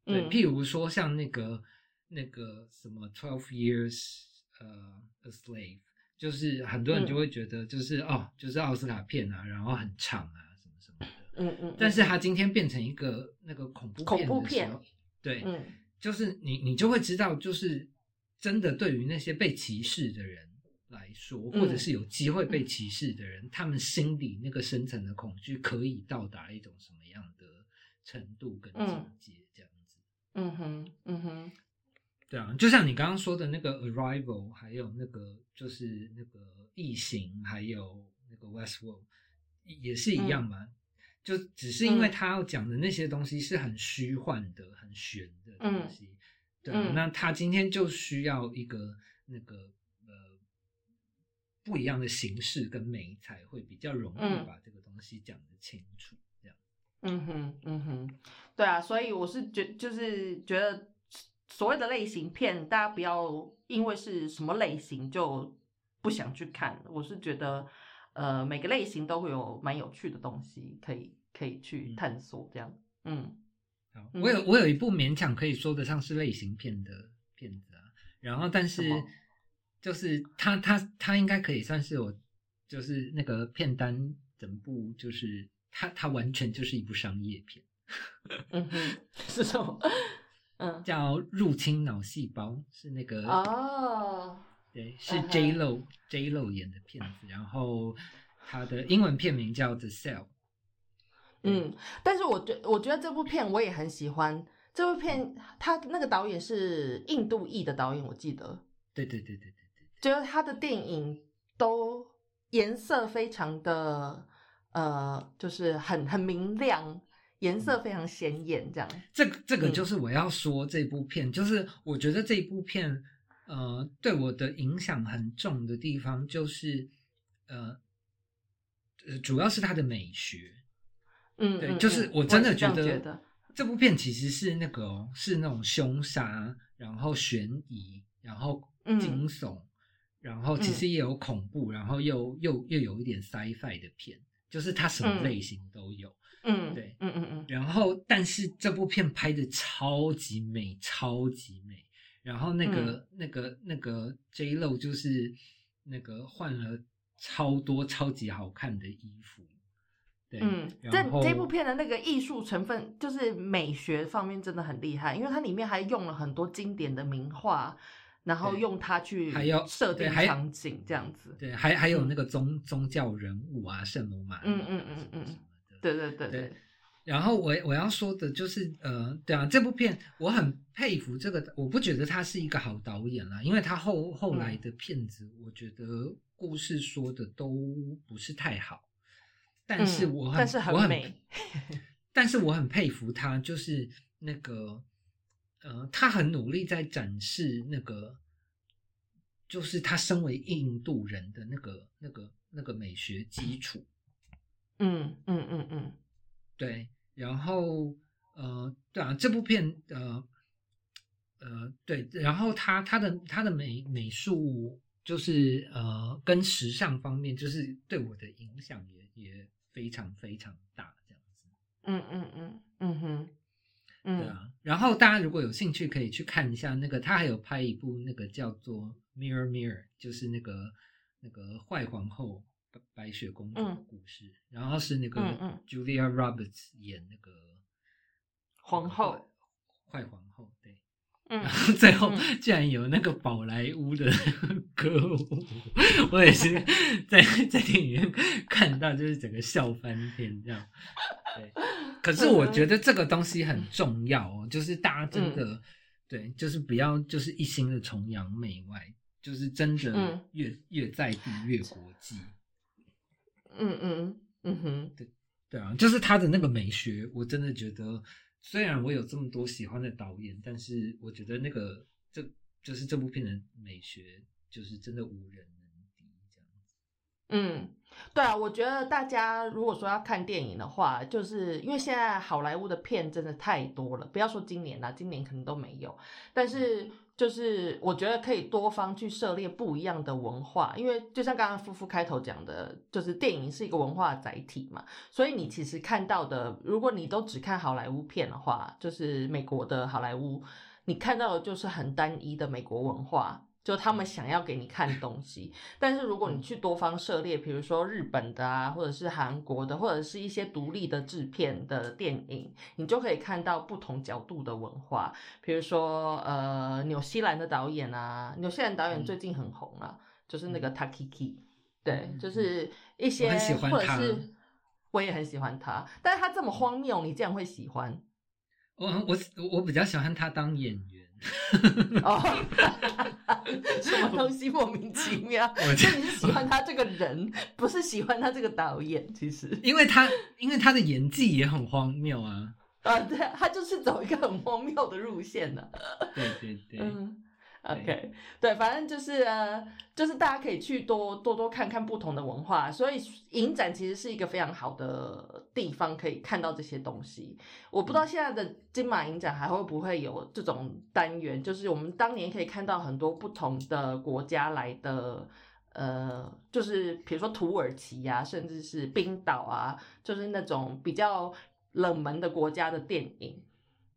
对，嗯譬如说像那个那个什么 Twelve Years 呃 a Slave，就是很多人就嗯会觉得就是、哦，就是奥斯卡片啊，然后很长啊，什么什么的。嗯嗯，但是它今天变成一个那个恐怖恐怖片，对，嗯就是你你就会知道，就是真的对于那些被歧视的人来说，嗯或者是有机会被歧视的人，他们心里那个深层的恐惧可以到达一种什么样的程度跟境界，这样子。嗯哼嗯哼。对啊，就像你刚刚说的那个 Arrival，还有那个就是那个异形，还有那个 Westworld，也是一样嘛。就只是因为嗯。他要讲的那些东西是很虚幻的、很玄的东西，对啊、嗯。那他今天就需要一个那个呃不一样的形式跟美才，会比较容易嗯。把这个东西讲得清楚。这样，嗯哼嗯哼，对啊，所以我是觉就是觉得所谓的类型片，大家不要因为是什么类型就不想去看。我是觉得呃每个类型都会有蛮有趣的东西可以可以去嗯。探索，这样嗯，嗯。我有我有一部勉强可以说得上是类型片的片子啊，然后但是就是他他他应该可以算是我就是那个片单整部就是他他完全就是一部商业片，嗯哼是什么？嗯 叫《入侵脑细胞》，是那个哦对，是嗯哼 J Lo J Lo 演的片子，然后他的英文片名叫《The Cell》。嗯，但是我觉我觉得这部片我也很喜欢。这部片他那个导演是印度裔的导演，我记得。对对对对对对，觉得他的电影都颜色非常的呃，就是很很明亮，颜色非常显眼，这样。这个这个嗯就是我要说这部片，就是我觉得这部片呃对我的影响很重的地方，就是呃呃主要是它的美学。对，嗯对就是嗯我真的觉得，这部片其实是那个哦是那种凶杀，然后悬疑，然后嗯惊悚，然后其实也有恐怖，然后又又又有一点 sci-fi 的片，就是它什么嗯类型都有。嗯，对嗯嗯嗯然后，但是这部片拍的超级美，超级美。然后那个、嗯那个那个 J Lo 就是那个换了超多超级好看的衣服，对，嗯，这这部片的那个艺术成分，就是美学方面真的很厉害，因为它里面还用了很多经典的名画，然后用它去还要设定场景这样子。对，还还有嗯那个宗、宗教人物啊，圣母玛利亚嗯嗯嗯嗯。对对对对然后我我要说的就是，呃，对啊，这部片我很佩服这个，我不觉得他是一个好导演啦，因为他后后来的片子，我觉得故事说的都不是太好，但是嗯我很、但是很我很美，但是我很佩服他，就是那个，呃，他很努力在展示那个，就是他身为印度人的那个那个那个美学基础。嗯嗯嗯嗯对，然后呃，对啊，这部片呃呃对，然后他他的他的美美术就是呃跟时尚方面，就是对我的影响也也非常非常大，这样子。嗯嗯嗯嗯哼，嗯。对啊，然后大家如果有兴趣，可以去看一下那个，他还有拍一部那个叫做《Mirror Mirror》，就是那个那个坏皇后白白雪公主的嗯。故事，然后是那个 Julia Roberts 演那个皇后坏坏皇后，对，嗯。然后最后嗯。竟然有那个宝莱坞的 歌舞，我也是在在电影院看到，就是整个笑翻天这样。对，可是我觉得这个东西很重要哦，就是大家真的、对，就是不要就是一心的崇洋媚外，就是真的嗯越、越在地越国际。嗯嗯嗯哼，对对啊，就是他的那个美学，我真的觉得，虽然我有这么多喜欢的导演，但是我觉得那个这就是这部片的美学，就是真的无人能敌这样子。嗯，对啊，我觉得大家如果说要看电影的话，就是因为现在好莱坞的片真的太多了，不要说今年啦，今年可能都没有，但是就是我觉得可以多方去涉猎不一样的文化，因为就像刚刚夫妇开头讲的，就是电影是一个文化载体嘛，所以你其实看到的，如果你都只看好莱坞片的话，就是美国的好莱坞，你看到的就是很单一的美国文化。就他们想要给你看东西。但是如果你去多方涉猎，比如说日本的啊，或者是韩国的，或者是一些独立的制片的电影，你就可以看到不同角度的文化。比如说呃，纽西兰的导演啊，纽西兰导演最近很红啊，就是那个 Takiki，对，就是一些很喜欢或者是。我也很喜欢他，但是他这么荒谬，你竟然会喜欢？我我我比较喜欢他当演员，哦，什么东西莫名其妙？我就你是喜欢他这个人，不是喜欢他这个导演。其实，因为他因为他的演技也很荒谬啊。啊，对，他就是走一个很荒谬的路线呢。对对对，嗯，OK，对，反正就是呃，就是大家可以去多多多看看不同的文化，所以影展其实是一个非常好的地方，可以看到这些东西。我不知道现在的金马影展还会不会有这种单元，就是我们当年可以看到很多不同的国家来的。呃，就是比如说土耳其呀、甚至是冰岛啊，就是那种比较冷门的国家的电影。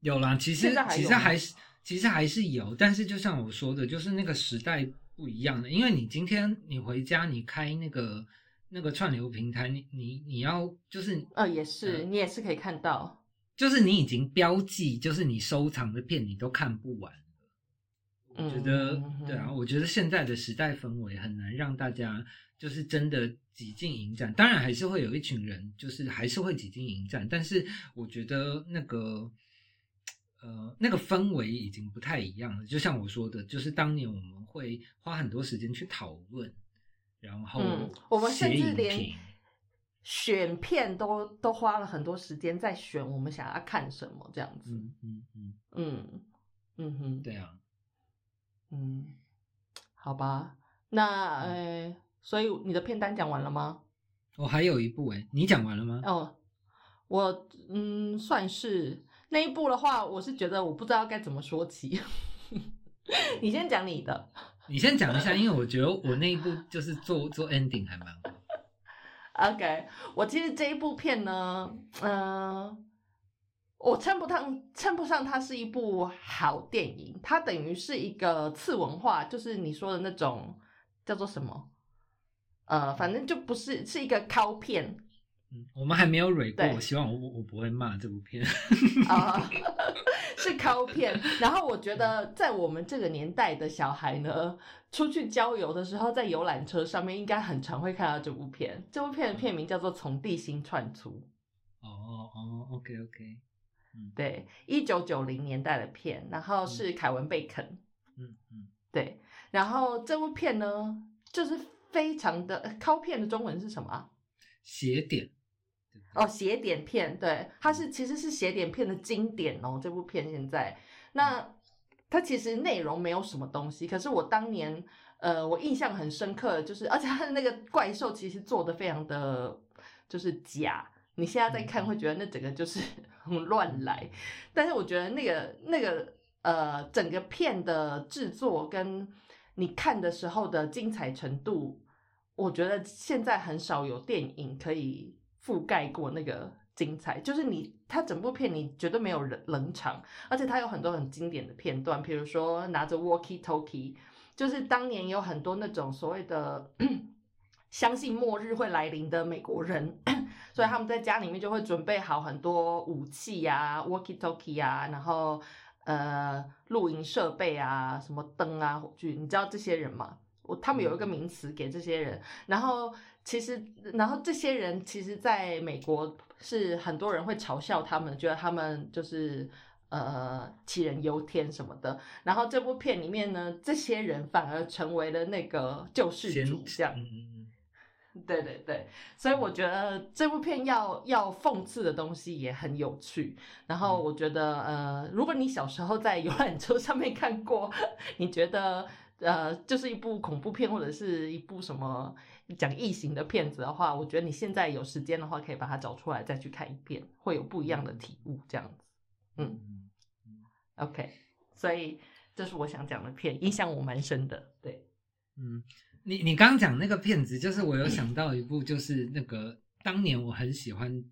有啦，其实其实还是其实还是有，但是就像我说的，就是那个时代不一样的。因为你今天你回家，你开那个那个串流平台，你你你要就是呃，也是，嗯你也是可以看到。就是你已经标记，就是你收藏的片你都看不完。我觉得嗯对啊，我觉得现在的时代氛围很难让大家就是真的挤进影展。当然还是会有一群人，就是还是会挤进影展，但是我觉得那个呃那个氛围已经不太一样了。就像我说的，就是当年我们会花很多时间去讨论，然后嗯我们甚至连评选片都都花了很多时间在选我们想要看什么这样子。嗯嗯嗯，嗯嗯哼，对啊，嗯，好吧。那呃，所以你的片单讲完了吗？我、还有一部哎，你讲完了吗？哦，我嗯算是那一部的话，我是觉得我不知道该怎么说起。你先讲你的。你先讲一下，因为我觉得我那一部就是做做 ending 还蛮好。OK，我其实这一部片呢，嗯、我称不上称不上它是一部好电影，它等于是一个次文化，就是你说的那种叫做什么？呃，反正就不是是一个靠片嗯，我们还没有蕊过，我希望我我我不会骂这部片。啊，是靠片。然后我觉得在我们这个年代的小孩呢，出去郊游的时候，在游览车上面应该很常会看到这部片。这部片的片名叫做《从地心窜出》。哦哦哦，OK OK，嗯对，一九九零年代的片，然后是凯文贝肯，嗯嗯，对，然后这部片呢，就是非常的呃靠片的中文是什么啊？斜点，哦，斜点片，对，它是其实是斜点片的经典哦。这部片现在，那它其实内容没有什么东西，可是我当年，呃，我印象很深刻，就是而且它的那个怪兽其实做的非常的就是假，你现在再看会觉得那整个就是很乱来，但是我觉得那个那个呃整个片的制作跟你看的时候的精彩程度，我觉得现在很少有电影可以覆盖过那个精彩。就是你，他整部片你绝对没有冷冷场，而且他有很多很经典的片段，比如说拿着 walkie talkie，就是当年有很多那种所谓的相信末日会来临的美国人，所以他们在家里面就会准备好很多武器呀、walkie talkie 啊，然后呃露营设备啊，什么灯啊、火炬，你知道这些人吗？我他们有一个名词给这些人，然后其实，然后这些人其实在美国是很多人会嘲笑他们，觉得他们就是呃杞人忧天什么的。然后这部片里面呢，这些人反而成为了那个救世主，这样。对对对，所以我觉得这部片要要讽刺的东西也很有趣。然后我觉得，呃，如果你小时候在游览车上面看过，你觉得呃，就是一部恐怖片或者是一部什么讲异形的片子的话，我觉得你现在有时间的话，可以把它找出来再去看一遍，会有不一样的体悟。这样子嗯嗯，OK，所以这是我想讲的片，印象我蛮深的。对，嗯，你你刚刚讲那个片子，就是我有想到一部，就是那个当年我很喜欢，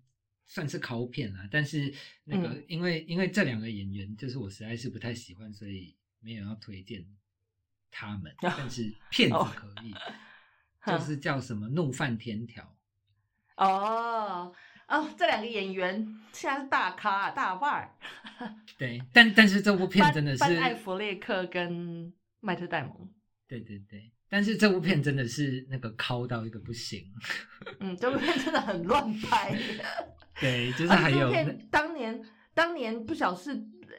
算是考片啦，但是那个、嗯因为因为这两个演员，就是我实在是不太喜欢，所以没有要推荐。他们，但是骗子哦可以，就是叫什么怒犯天条。哦哦，这两个演员现在是大咖大腕儿，对，但但是这部片真的是艾弗列克跟麦特戴蒙。对对对，但是这部片真的是那个抠到一个不行。嗯，这部片真的很乱拍，对，就是还有当年当年不晓是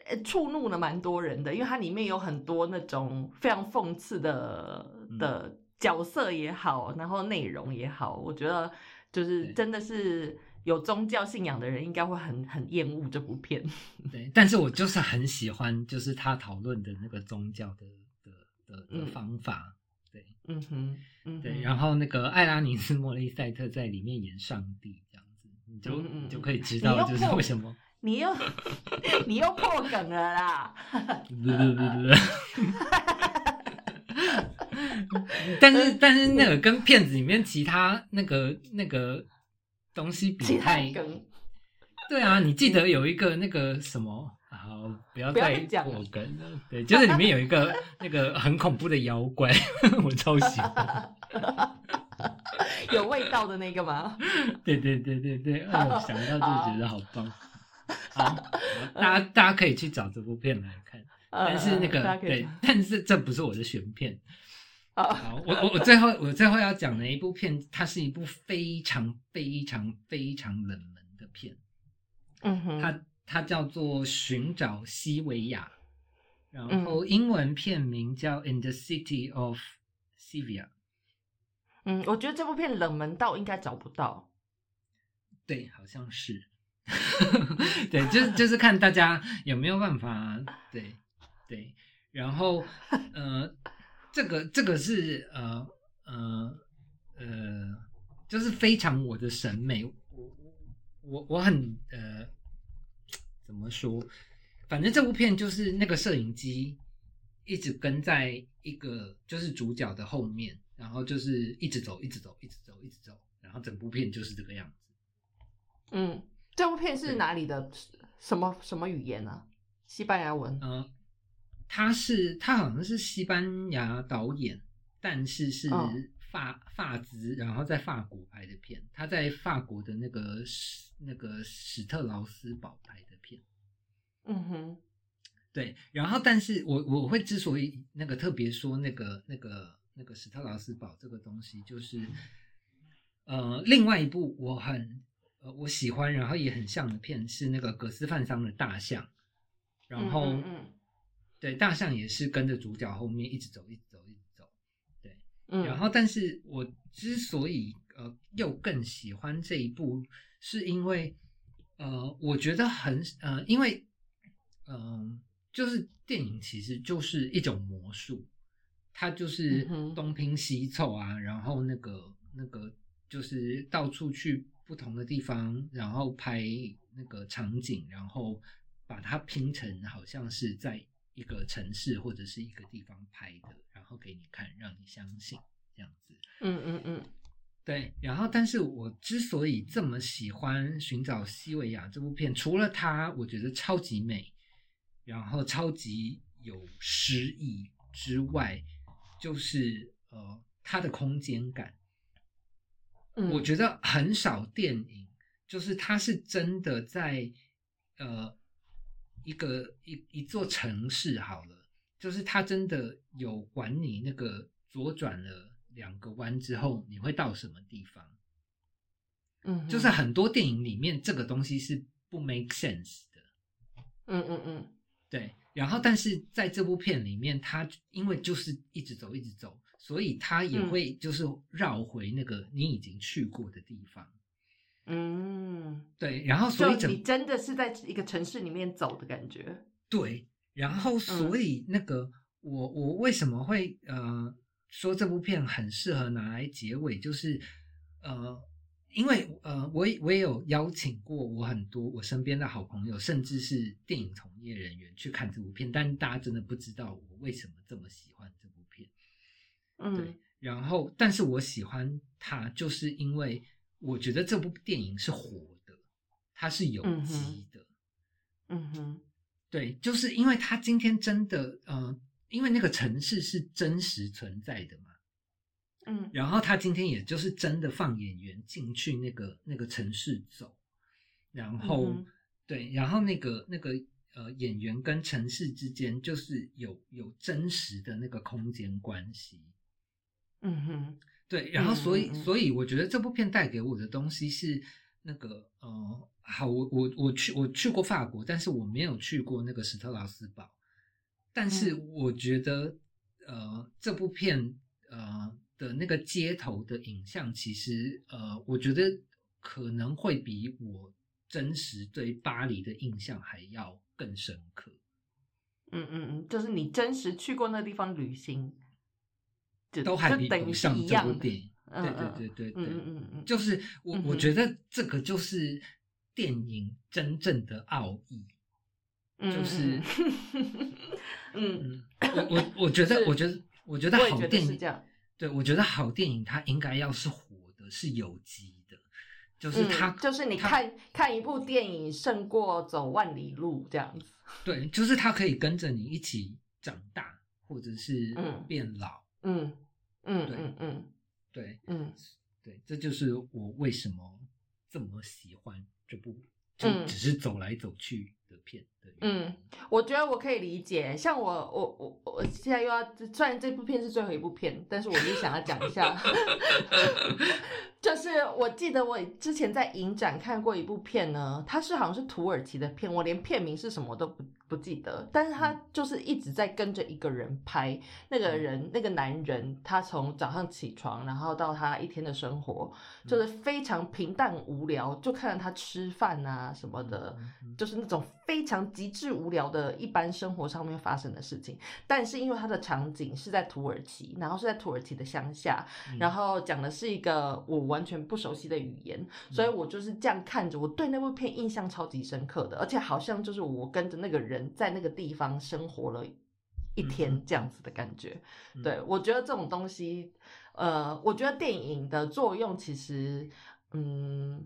呃触怒了蛮多人的，因为它里面有很多那种非常讽刺的嗯的角色也好，然后内容也好，我觉得就是真的是有宗教信仰的人应该会很很厌恶这部片。对，但是我就是很喜欢，就是他讨论的那个宗教的的的方法。对嗯哼，嗯哼，对，然后那个艾拉尼斯莫利塞特在里面演上帝这样子，你就你就嗯可以知道就是为什么。你又 你又破梗了啦！不不不不，但是但是那个跟片子里面其他那个那个东西比太，梗对啊，你记得有一个那个什么？好，不要不要再再讲了破梗了。对，就是里面有一个那个很恐怖的妖怪，我超喜欢。有味道的那个吗？对对对对对，哎呦，想到就觉得好棒。好，大家大家可以去找这部片来看。但是那个对但是这不是我的选片。好，我我我最后我最后要讲的一部片，它是一部非常非常非常冷门的片，嗯哼，它它叫做《寻找西维亚》，然后英文片名叫《In the City of Sevilla》。嗯，我觉得这部片冷门到应该找不到。对，好像是。对，就是就是看大家有没有办法，对对，然后呃，这个这个是呃呃呃，就是非常我的审美，我我我我很呃怎么说？反正这部片就是那个摄影机一直跟在一个就是主角的后面，然后就是一直走，一直走，一直走，一直走，然后整部片就是这个样子。嗯，这部片是哪里的？什么什么语言啊？西班牙文。呃，他是他好像是西班牙导演，但是是嗯法法资，然后在法国拍的片。他在法国的那个史那个史特劳斯堡拍的片。嗯哼，对，然后但是我我会之所以那个特别说那个那个那个史特劳斯堡这个东西，就是呃，另外一部我很呃我喜欢，然后也很像的片是那个葛斯范桑的大象，然后。嗯嗯对，大象也是跟着主角后面一直走，一直走，一直走。对，嗯，然后但是我之所以呃又更喜欢这一部，是因为呃我觉得很呃因为嗯、呃就是电影其实就是一种魔术，它就是东拼西凑啊，然后那个那个就是到处去不同的地方，然后拍那个场景，然后把它拼成好像是在一个城市或者是一个地方拍的，然后给你看，让你相信这样子。嗯嗯嗯对，然后但是我之所以这么喜欢《寻找西维亚》这部片，除了它我觉得超级美，然后超级有诗意之外，就是呃它的空间感。嗯，我觉得很少电影，就是它是真的在呃一个一一座城市好了，就是它真的有管你那个左转了两个弯之后，你会到什么地方。嗯，就是很多电影里面这个东西是不 make sense 的，嗯嗯嗯对。然后，但是在这部片里面，它因为就是一直走，一直走，所以它也嗯会就是绕回那个你已经去过的地方。嗯，对，然后所以你真的是在一个城市里面走的感觉。对，然后所以那个、我我为什么会呃说这部片很适合拿来结尾，就是呃，因为呃我也我也有邀请过我很多我身边的好朋友，甚至是电影从业人员去看这部片，但大家真的不知道我为什么这么喜欢这部片。嗯对，然后但是我喜欢它，就是因为我觉得这部电影是活的，它是有机的。嗯哼。对，就是因为他今天真的，呃，因为那个城市是真实存在的嘛，嗯。然后他今天也就是真的放演员进去那个那个城市走，然后、嗯对，然后那个那个呃演员跟城市之间就是有有真实的那个空间关系，嗯哼，对，然后所以、所以我觉得这部片带给我的东西是那个呃，好，我我我去我去过法国，但是我没有去过那个史特劳斯堡，但是嗯。我觉得、呃这部片呃的那个街头的影像，其实呃我觉得可能会比我真实对巴黎的印象还要更深刻。嗯嗯嗯，就是你真实去过那地方旅行，就都还比不上这。部电影。嗯对对嗯对对对，嗯嗯嗯嗯，就是我我觉得这个就是电影真正的奥义。嗯就是嗯 我我我觉得我觉得我觉得好电影对我觉得好电影它应该要是活的，是有机的，就是它、嗯就是你看看一部电影胜过走万里路这样子。对，就是它可以跟着你一起长大，或者是嗯变老。嗯嗯对嗯嗯。对嗯。对，这就是我为什么这么喜欢这部，就嗯。只是走来走去的片。嗯，我觉得我可以理解。像我我我我现在又要，虽然这部片是最后一部片，但是我就想要讲一下，就是我记得我之前在影展看过一部片呢，它是好像是土耳其的片，我连片名是什么都不不记得，但是他就是一直在跟着一个人拍，那个人那个男人，他从早上起床，然后到他一天的生活，就是非常平淡无聊，就看着他吃饭啊什么的，就是那种非常极致无聊的一般生活上面发生的事情。但是因为它的场景是在土耳其，然后是在土耳其的乡下，嗯然后讲的是一个我完全不熟悉的语言，所以我就是这样看着，我对那部片印象超级深刻的，而且好像就是我跟着那个人在那个地方生活了一嗯天这样子的感觉。嗯对我觉得这种东西，呃，我觉得电影的作用其实，嗯，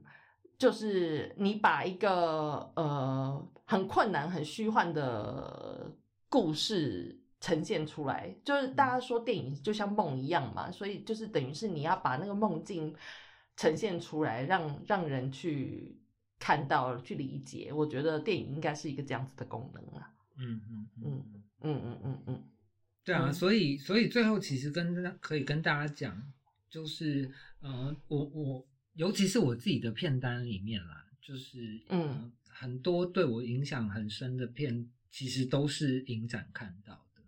就是你把一个呃很困难、很虚幻的故事呈现出来，就是大家说电影就像梦一样嘛，所以就是等于是你要把那个梦境呈现出来，让让人去看到、去理解。我觉得电影应该是一个这样子的功能啊。嗯嗯嗯嗯嗯，嗯嗯对啊，嗯所以所以最后其实跟大可以跟大家讲，就是呃，我我尤其是我自己的片单里面啦，就是嗯呃很多对我影响很深的片，其实都是影展看到的。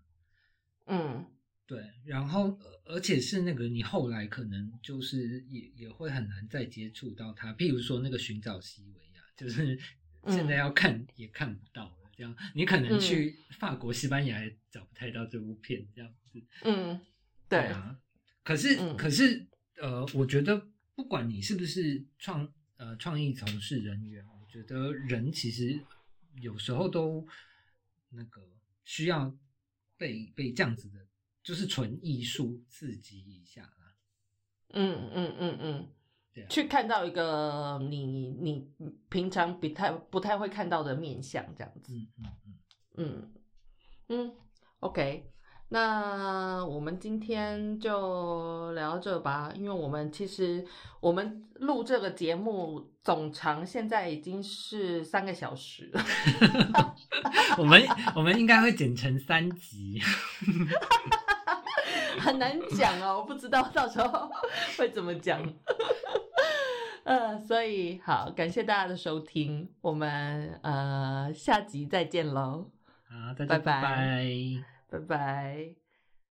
嗯对，然后呃而且是那个你后来可能就是也也会很难再接触到它，譬如说那个寻找西维亚，就是现在嗯要看也看不到了，这样你可能嗯去法国、西班牙也找不太到这部片，这样子。嗯，对，啊，可是、嗯可是呃，我觉得不管你是不是创呃创意从事人员，我觉得人其实有时候都那个需要被被这样子的，就是纯艺术刺激一下啦。嗯嗯嗯嗯，对啊，去看到一个你你平常不太不太会看到的面相，这样子。嗯嗯嗯，嗯嗯，OK，那我们今天就聊到这吧，因为我们其实我们录这个节目总长现在已经是三个小时了。我们我们应该会剪成三集。很难讲哦，我不知道到时候会怎么讲。呃，所以好，感谢大家的收听，我们呃下集再见喽，好，大家拜拜拜拜拜拜。